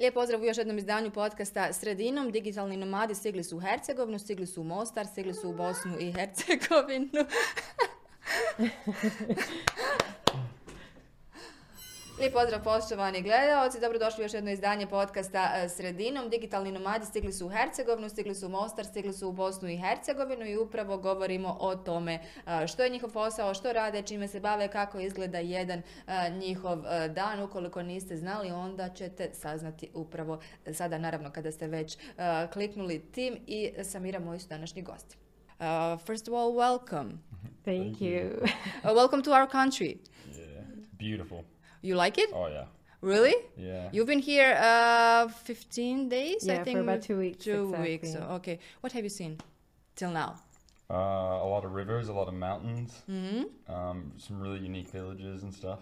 Lijep pozdrav u još jednom izdanju podcasta Sredinom. Digitalni nomadi stigli su u Hercegovinu, stigli su u Mostar, stigli su u Bosnu i Hercegovinu. Lijep pozdrav poštovani gledalci, dobrodošli u još jedno izdanje podcasta e, Sredinom. Digitalni nomadi stigli su u Hercegovinu, stigli su u Mostar, stigli su u Bosnu i Hercegovinu i upravo govorimo o tome e, što je njihov posao, što rade, čime se bave, kako izgleda jedan e, njihov dan. Ukoliko niste znali, onda ćete saznati upravo sada, naravno kada ste već kliknuli tim i Samira, moji su današnji gosti. Uh, first of all, welcome. Thank, you. uh, welcome to our country. Yeah, beautiful. You like it? Oh yeah. Really? Yeah. You've been here uh, 15 days, yeah, I think. for about two weeks. Two exactly. weeks. Okay. What have you seen till now? Uh, a lot of rivers, a lot of mountains, hmm um, some really unique villages and stuff.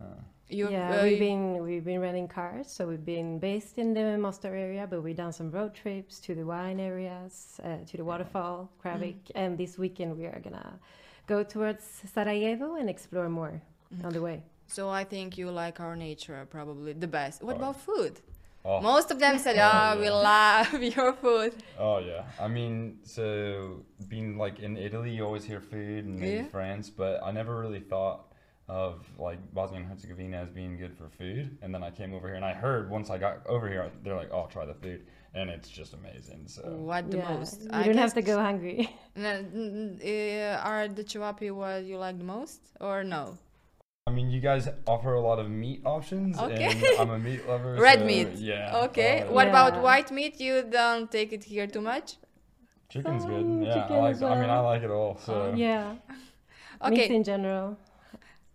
Uh, You, yeah, uh, we've been we've been renting cars, so we've been based in the Mostar area, but we've done some road trips to the wine areas, uh, to the waterfall, Kravik, and this weekend we are gonna go towards Sarajevo and explore more Mm-hmm. on the way. So I think you like our nature probably the best. What Oh. about food? oh, Most of them said, Oh, "Oh, we love your food." oh yeah. I mean, so being like in Italy, you always hear food and maybe Yeah. France, but I never really thought of like Bosnia and Herzegovina as being good for food. And then I came over here and I heard once I got over here, they're like, "Oh, try the food," and it's just amazing. So What the yeah, most? you I don't have to go hungry. No, n- n- uh, are the ćevapi what you like the most, or no? I mean, you guys offer a lot of meat options, Okay. and I'm a meat lover. Red so, meat. Yeah. Okay. oh, What about white meat? You don't take it here too much. Chicken's good. Yeah, chicken I like. as I mean, I like it all. So yeah, Okay. meat in general.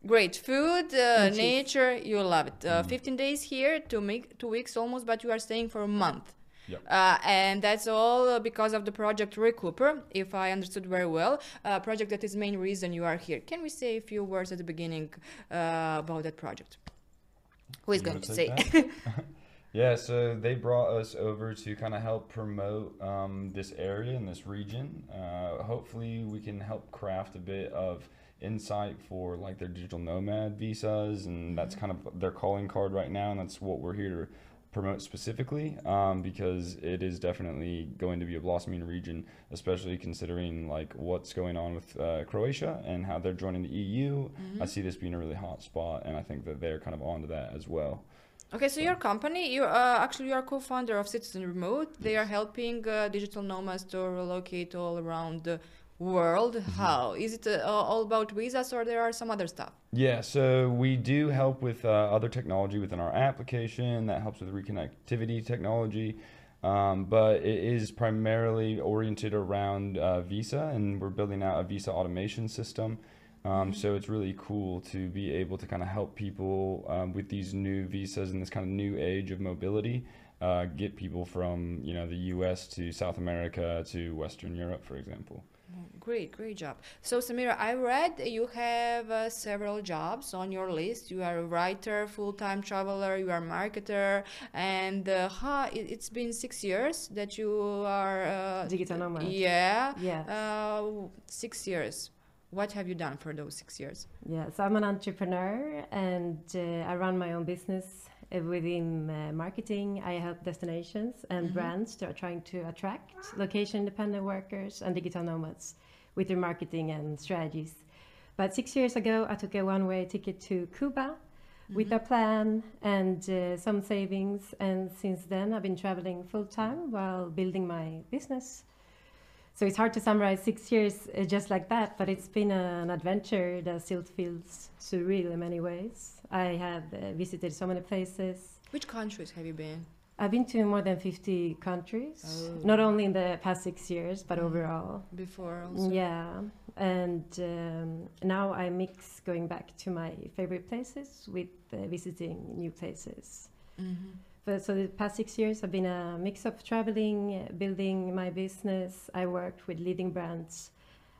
Great food, uh, nature, you love it. Uh, Mm. 15 days here, two, make, two weeks almost, but you are staying for a month. Yep. Uh, and that's all uh, because of the project Recooper, if I understood very well. A project that is main reason you are here. Can we say a few words at the beginning uh, about that project? Who is You going wanna say? yeah, so they brought us over to kind of help promote um, this area and this region. Uh, hopefully, we can help craft a bit of insight for like their digital nomad visas, and that's kind of their calling card right now, and that's what we're here to promote specifically um, because it is definitely going to be a blossoming region, especially considering like what's going on with uh, Croatia and how they're joining the EU. I see this being a really hot spot, and I think that they're kind of onto that as well. Okay, so your company, you uh, actually you are co-founder of Citizen Remote. They Yes. are helping uh, digital nomads to relocate all around the world. Mm-hmm. How is it uh, all about visas, or there are some other stuff? Yeah, so we do help with uh, other technology within our application that helps with reconnectivity technology. Um, but it is primarily oriented around uh, Visa, and we're building out a Visa automation system. Um, so it's really cool to be able to kind of help people um, with these new visas in this kind of new age of mobility, uh, get people from you know the U.S. to South America to Western Europe, for example. Great, great job. So Samira, I read you have uh, several jobs on your list. You are a writer, full-time traveler, you are a marketer, and uh, huh, it, it's been six years that you are uh, Digital nomad. Yeah, Yeah. uh, six years. What have you done for those six years? Yeah, so I'm an entrepreneur and uh, I run my own business within uh, marketing. I help destinations and Mhm. brands to are trying to attract location independent workers and digital nomads with their marketing and strategies. But six years ago, I took a one way ticket to Cuba with a plan and uh, some savings. And since then, I've been traveling full time while building my business. So it's hard to summarize six years uh, just like that, but it's been an adventure that still feels surreal in many ways. I have uh, visited so many places. Which countries have you been? I've been to more than 50 countries, Oh. not only in the past six years, but Mm. overall. Before also? Yeah, and um, now I mix going back to my favorite places with uh, visiting new places. Mhm. But so the past six years have been a mix of traveling, building my business. I worked with leading brands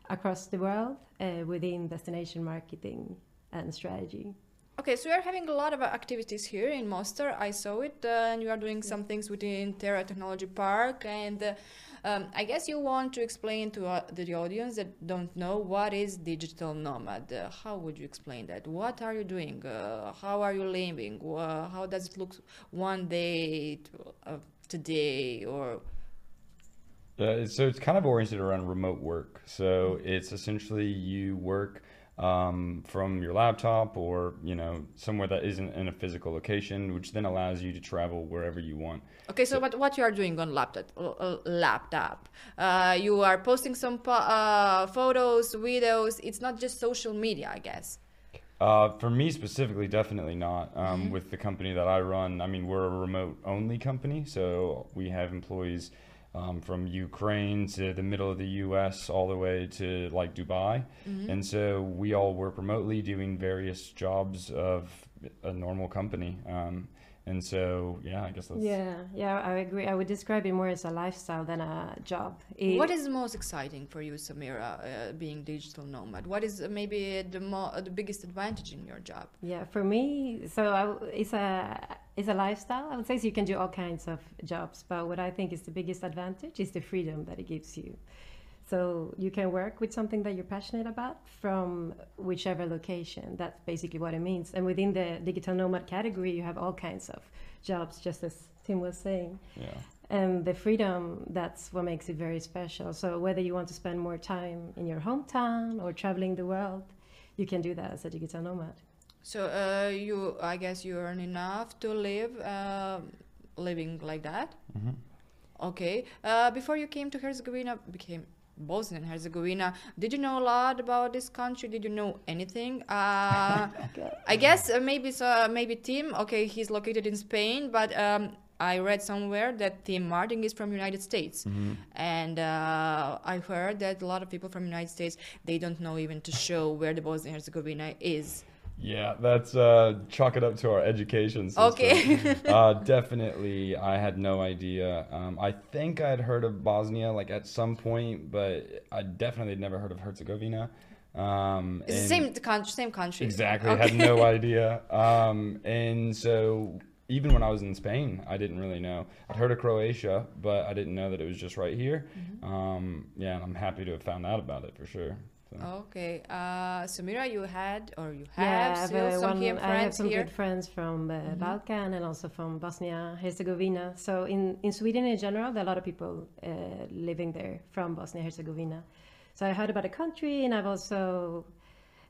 across the world uh, within destination marketing and strategy. Okay, so you are having a lot of activities here in Mostar. I saw it, uh, and you are doing some things within Terra Technology Park. And uh, Um, I guess you want to explain to uh, the audience that don't know what is digital nomad. Uh, how would you explain that? What are you doing? Uh, how are you living? Uh, how does it look one day to, uh, today or so it's kind of oriented around remote work. So it's essentially you work um, from your laptop or you know somewhere that isn't in a physical location, which then allows you to travel wherever you want. Okay, so what, what you are doing on laptop? Uh, laptop, uh, you are posting some po- uh, photos, videos. It's not just social media, I guess. Uh, for me specifically, definitely not. Um, With the company that I run, I mean, we're a remote only company, so we have employees um, from Ukraine to the middle of the U.S. all the way to like Dubai, and so we all work remotely doing various jobs of a normal company. Um, and so, yeah, I guess that's Yeah, yeah, I agree. I would describe it more as a lifestyle than a job. It- What is most exciting for you, Samira, uh, being digital nomad? What is uh, maybe the mo- uh, the biggest advantage in your job? Yeah, for me, so I w it's a it's a lifestyle. I would say so you can do all kinds of jobs, but what I think is the biggest advantage is the freedom that it gives you. So you can work with something that you're passionate about from whichever location. That's basically what it means. And within the digital nomad category, you have all kinds of jobs, just as Tim was saying. yeah. And the freedom, that's what makes it very special. So whether you want to spend more time in your hometown or traveling the world, you can do that as a digital nomad. So uh, you, I guess, you earn enough to live, uh, living like that. Mhm. Okay. Uh, before you came to Herzegovina, became Bosnia and Herzegovina. Did you know a lot about this country? Did you know anything? Uh, I guess uh, maybe so, maybe Tim. Okay, he's located in Spain, but um, I read somewhere that Tim Martin is from United States, and uh, I heard that a lot of people from United States they don't know even to show where the Bosnia and Herzegovina is. Yeah, that's uh, chalk it up to our education system. Okay. uh, definitely, I had no idea. Um, I think I had heard of Bosnia like at some point, but I definitely had never heard of Herzegovina. Um, It's the same country, same country. Exactly, Okay. had no idea. Um, and so even when I was in Spain, I didn't really know. I'd heard of Croatia, but I didn't know that it was just right here. Mm-hmm. Um, yeah, and I'm happy to have found out about it for sure. So. Okay. Uh, Samira, you had or you have I have, still some one- here I have some here. good friends from uh, Balkan and also from Bosnia Herzegovina. So in, in Sweden in general, there are a lot of people uh, living there from Bosnia Herzegovina. So I heard about the country, and I've also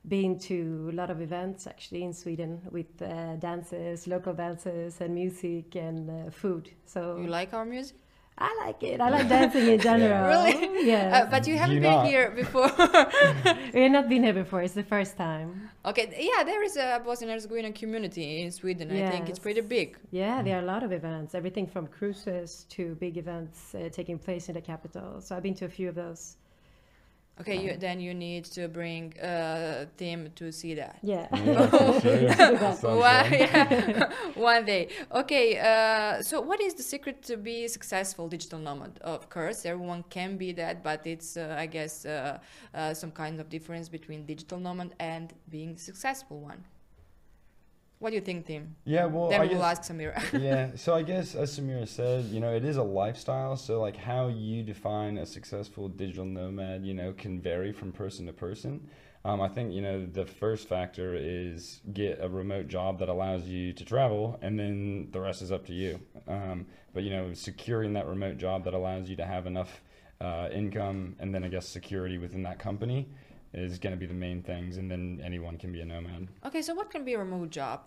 been to a lot of events actually in Sweden with uh, dances, local dances, and music and uh, food. So You like our music? I like it. I like dancing in general. Really? Yeah. Uh, but you haven't You been not. here before. we have not been here before. It's the first time. okay. Yeah, there is a Bosnian Herzegovina community in Sweden. I think it's pretty big. Yeah, there are a lot of events, everything from cruises to big events uh, taking place in the capital. So I've been to a few of those. Okay, you, then you need to bring uh, Tim to see that. Yeah. Yeah, sure. One, yeah, one day. Okay, uh, so what is the secret to be a successful digital nomad? Of course, everyone can be that, but it's, uh, I guess, uh, uh, some kind of difference between digital nomad and being successful one. What do you think, Tim? Yeah, well, then I we'll guess, ask Samira. yeah, so I guess as Samira said, you know, it is a lifestyle. So like how you define a successful digital nomad, you know, can vary from person to person. Um, I think you know the first factor is get a remote job that allows you to travel, and then the rest is up to you. Um, but you know, securing that remote job that allows you to have enough uh, income, and then I guess security within that company is going to be the main things, and then anyone can be a nomad. okay, so what can be a remote job?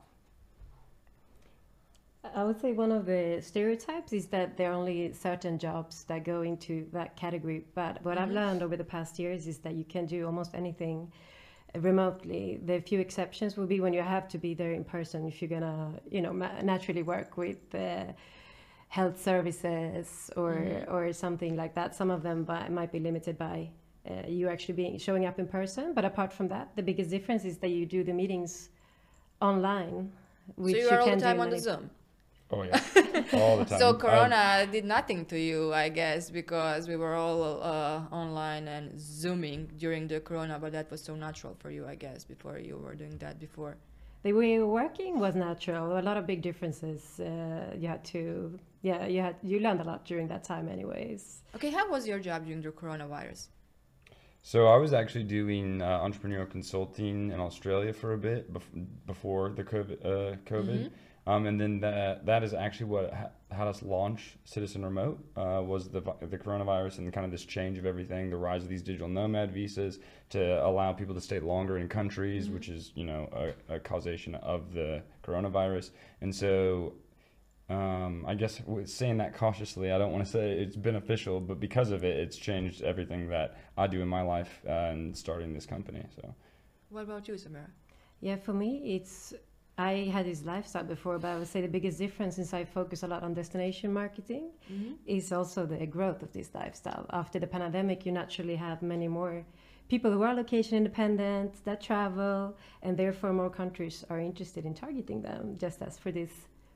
I would say one of the stereotypes is that there are only certain jobs that go into that category. But what I've learned over the past years is that you can do almost anything remotely. The few exceptions will be when you have to be there in person if you're gonna, you know, ma- naturally work with uh, health services or or something like that. Some of them by, might be limited by uh, you actually being showing up in person. But apart from that, the biggest difference is that you do the meetings online. Which so you are all the can do time on the Zoom. Oh yeah, all the time. So I- Corona did nothing to you, I guess, because we were all uh, online and zooming during the Corona, but that was so natural for you, I guess, before you were doing that before. the way of working was natural. A lot of big differences. Uh, you had to, yeah, you had you learned a lot during that time, anyways. Okay, how was your job during the coronavirus? So I was actually doing uh, entrepreneurial consulting in Australia for a bit bef- before the COVID, uh, COVID. Mm-hmm. Um, and then that that is actually what ha- had us launch Citizen Remote uh, was the the coronavirus and kind of this change of everything, the rise of these digital nomad visas to allow people to stay longer in countries, which is you know a, a causation of the coronavirus. And so um, I guess with saying that cautiously, I don't want to say it's beneficial, but because of it, it's changed everything that I do in my life uh, and starting this company. So What about you, Samira? Yeah, for me, it's I had this lifestyle before, but I would say the biggest difference, since I focus a lot on destination marketing, Mm-hmm. is also the growth of this lifestyle. After the pandemic, you naturally have many more people who are location independent that travel, and therefore more countries are interested in targeting them, just as for this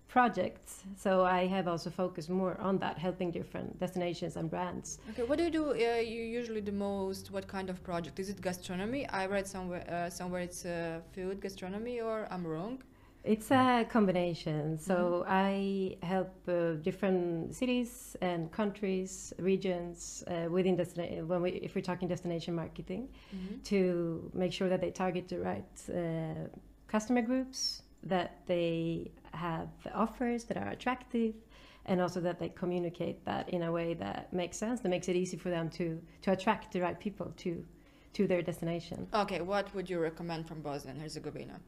project. So I have also focused more on that, helping different destinations and brands. Okay, what do you do? Uh, you usually the most. What kind of project? Is it gastronomy? I read somewhere uh, somewhere it's uh, food gastronomy, or I'm wrong. It's a combination. So I help uh, different cities and countries, regions uh, within destination. When we, if we're talking destination marketing, Mm-hmm. to make sure that they target the right uh, customer groups, that they have offers that are attractive, and also that they communicate that in a way that makes sense, that makes it easy for them to to attract the right people to to their destination. Okay, what would you recommend from Bosnia and Herzegovina?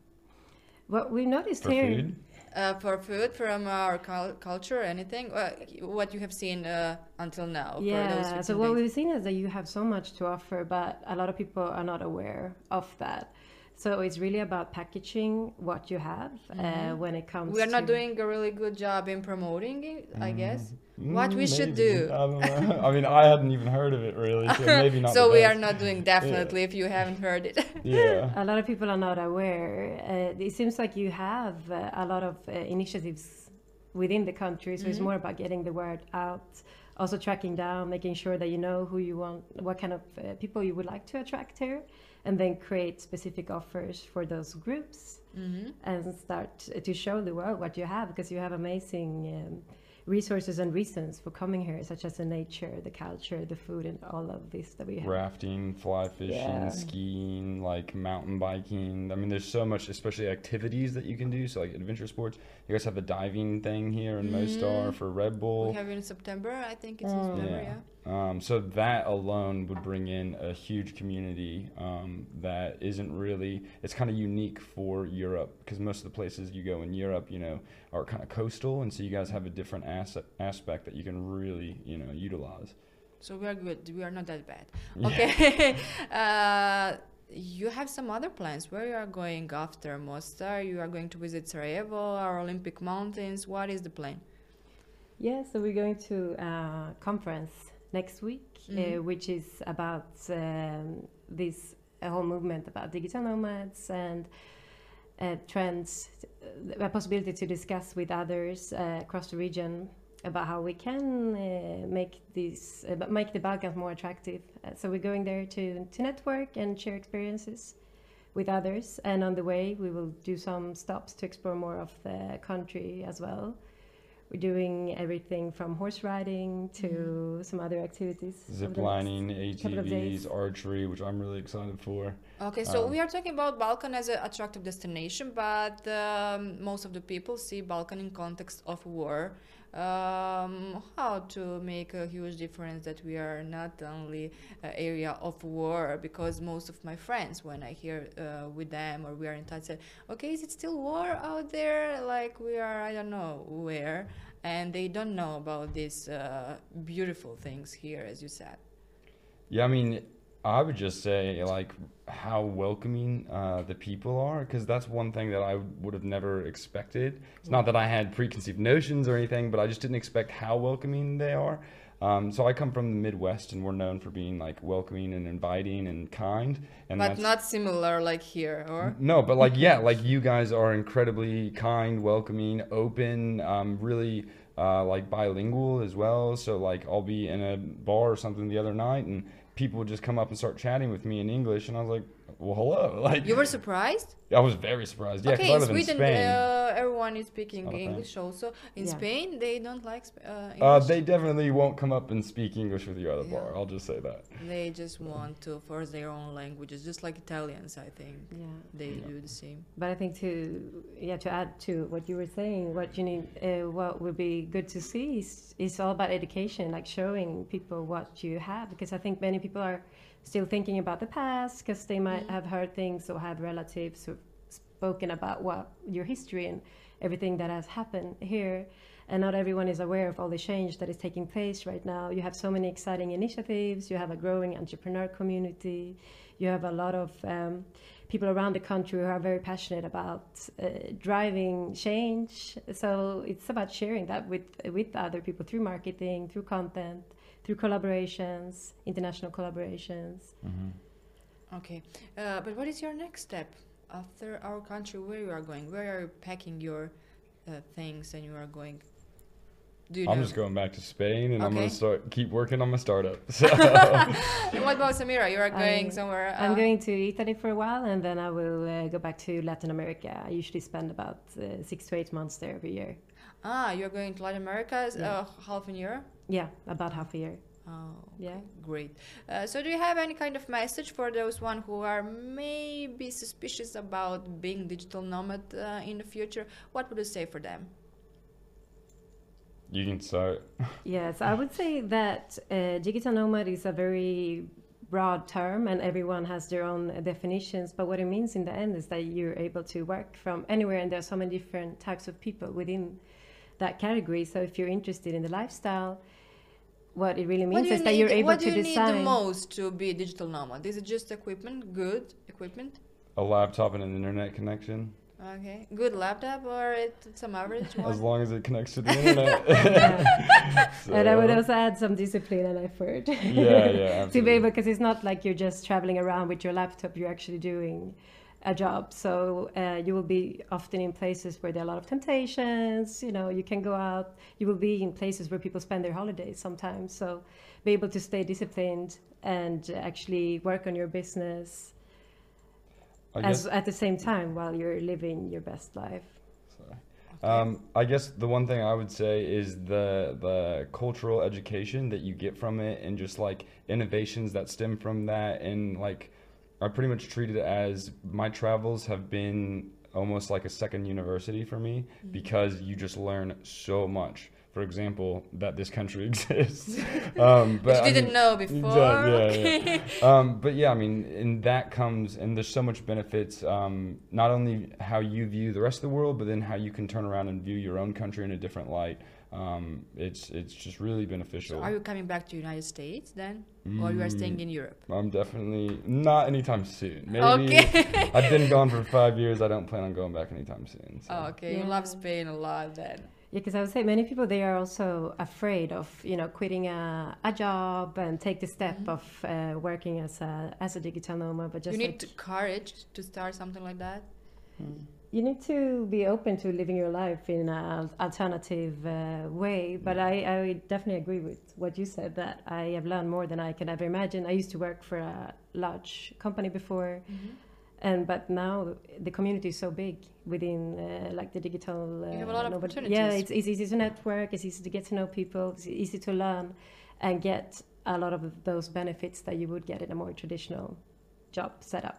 What we noticed for here. food, Uh, for food, from our cul- culture, anything? Uh, what you have seen uh, until now? for those Yeah, so what we've seen is that you have so much to offer, but a lot of people are not aware of that. So it's really about packaging what you have uh, when it comes. Mm-hmm. We are not to- doing a really good job in promoting it, I guess. What Mm, we should do. I. I mean, I hadn't even heard of it really, so maybe not. so we best. are not doing definitely if you haven't heard it. Yeah. A lot of people are not aware. Uh, it seems like you have uh, a lot of uh, initiatives within the country, so Mm-hmm. it's more about getting the word out, also tracking down, making sure that you know who you want, what kind of uh, people you would like to attract here, and then create specific offers for those groups. Mm-hmm. and start to show the world what you have because you have amazing um, resources and reasons for coming here, such as the nature, the culture, the food, and all of this that we have. Rafting, fly fishing, Yeah. skiing, like mountain biking. I mean, there's so much, especially activities that you can do. So, like adventure sports. You guys have the diving thing here in Mostar Mhm. for Red We Bull. have in September, I think it's in Mm. September, Yeah. yeah. Um, so that alone would bring in a huge community um, that isn't really. It's kind of unique for Europe because most of the places you go in Europe, you know, are kind of coastal, and so you guys have a different as- aspect that you can really, you know, utilize. So we are good. We are not that bad. Yeah. Okay. uh, you have some other plans. Where you are going after Mostar? You are going to visit Sarajevo, our Olympic Mountains. What is the plan? Yeah, so we're going to a conference next week, Mhm. uh, which is about um, this whole movement about digital nomads and uh, trends, uh, a possibility to discuss with others uh, across the region about how we can uh, make uh, make the Balkans more attractive. Uh, so we're going there to to network and share experiences with others, and on the way we will do some stops to explore more of the country as well. We're doing everything from horse riding to some other activities. over Zip the next- lining, couple of days. ATVs, archery, which I'm really excited for. Okay, so Um, we are talking about Balkan as an attractive destination, but um, most of the people see Balkan in context of war. Um, how to make a huge difference that we are not only an area of war? Because most of my friends, when I hear uh, with them or we are in touch, say, "Okay, is it still war out there? Like we are, I don't know where." And they don't know about these uh, beautiful things here, as you said. Yeah, I mean, I would just say like how welcoming uh, the people are, because that's one thing that I would have never expected. It's not that I had preconceived notions or anything, but I just didn't expect how welcoming they are. Um, so I come from the Midwest, and we're known for being like welcoming and inviting and kind. And but not similar like here, or no, but like yeah, like you guys are incredibly kind, welcoming, open, um, really uh, like bilingual as well. So like I'll be in a bar or something the other night, and people would just come up and start chatting with me in English, and I was like, well, hello. Like You were surprised? I was very surprised. Yeah, 'cause okay, I in live in Sweden, Spain. uh, everyone is speaking not a thing. English also. In Yeah. Spain, they don't like sp- uh, English. uh, they definitely won't come up and speak English with you at the Yeah. bar. I'll just say that. They just want to force their own languages, just like Italians, I think. Yeah. They Yeah. do the same. But I think to yeah to add to what you were saying, what you need, uh, what would be good to see is, is all about education, like showing people what you have, because I think many people are still thinking about the past because they might Mhm. have heard things or had relatives who've spoken about what your history and everything that has happened here. And not everyone is aware of all the change that is taking place right now. You have so many exciting initiatives. You have a growing entrepreneur community. You have a lot of um, people around the country who are very passionate about uh, driving change. So it's about sharing that with with other people through marketing, through content, through collaborations, international collaborations. Okay, uh, but what is your next step after our country? Where you are going? Where are you packing your uh, things and you are going? Do you I'm know? just going back to Spain and I'm gonna start keep working on my startup. So And what about Samira? You are going I'm- somewhere? I'm uh, going to Italy for a while and then I will uh, go back to Latin America. I usually spend about uh, six to eight months there every year. Ah, you're going to Latin America, Yeah. uh, half a year. Yeah, about half a year. Oh, Yeah. great. Uh, so, do you have any kind of message for those one who are maybe suspicious about being digital nomad uh, in the future? What would you say for them? you can start. Yes, I would say that uh, digital nomad is a very broad term and everyone has their own uh, definitions. But what it means in the end is that you're able to work from anywhere and there are so many different types of people within that category. So if you're interested in the lifestyle, what it really means do you is that you're need- able what to do you design. need the most to be a digital nomad? Is it just equipment? Good equipment? A laptop and an internet connection. Okay, good laptop or it's some average As long as it connects to the internet. And I would also add some discipline and effort. Yeah, yeah, to be able, because it's not like you're just traveling around with your laptop, you're actually doing a job. So uh, you will be often in places where there are a lot of temptations. You know, you can go out, you will be in places where people spend their holidays sometimes. So be able to stay disciplined and actually work on your business guess as, at the same time while you're living your best life. Um, I guess the one thing I would say is the the cultural education that you get from it, and just like innovations that stem from that, and like I pretty much treat it as my travels have been almost like a second university for me Mm-hmm. because you just learn so much. For example, that this country exists. um, But I you didn't mean- know before. yeah, yeah. okay. um, but yeah, I mean, and that comes, and there's so much benefits. Um, not only how you view the rest of the world, but then how you can turn around and view your own country in a different light. Um, it's it's just really beneficial. So are you coming back to United States then, or you are staying Mm, in Europe? I'm definitely not anytime soon. Maybe Okay. I've been gone for five years. I don't plan on going back anytime soon. So. Oh, okay, you love Spain a lot then. Yeah, because I would say many people they are also afraid of you know quitting a, a job and take the step Mhm. of uh, working as a as a digital nomad. But just you like, need to courage to start something like that. You need to be open to living your life in an alternative uh, way. But I, I definitely agree with what you said that I have learned more than I can ever imagine. I used to work for a large company before, and but now the community is so big within uh, like the digital. Uh, You have a lot of nomad- Yeah, it's, it's easy to network. It's easy to get to know people. It's easy to learn, and get a lot of those benefits that you would get in a more traditional job setup.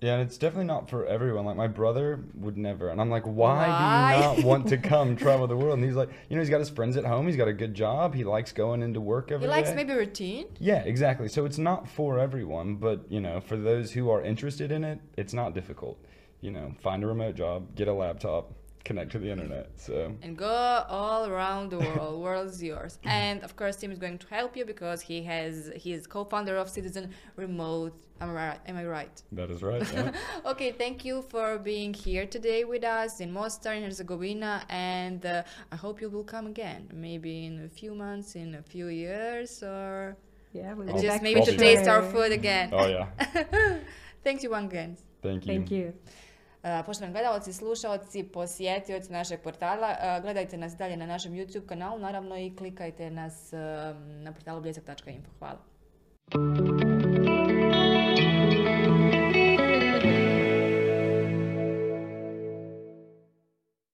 Yeah, and it's definitely not for everyone. Like my brother would never, and I'm like, why, Why? do you not want to come travel the world? And he's like, you know, he's got his friends at home. He's got a good job. He likes going into work He every day. likes maybe routine. Yeah, exactly. So it's not for everyone, but you know, for those who are interested in it, it's not difficult. You know, find a remote job, get a laptop, connect to the internet. So and go all around the world. world is yours. And of course, Tim is going to help you because he has he is co-founder of Citizen Remote. Am I right? Am I right? that is right. Yeah. Okay, thank you for being here today with us in Mostar, in Herzegovina, and uh, I hope you will come again. Maybe in a few months, in a few years, or Yeah, we'll just back maybe to taste our food again. oh yeah. Thank you once again. Thank you. Thank you. Uh, poštovani gledalci, slušalci, posjetioci našeg portala, uh, gledajte nas dalje na našem YouTube kanalu, naravno i klikajte nas um, na portalu bljesak.info. Hvala.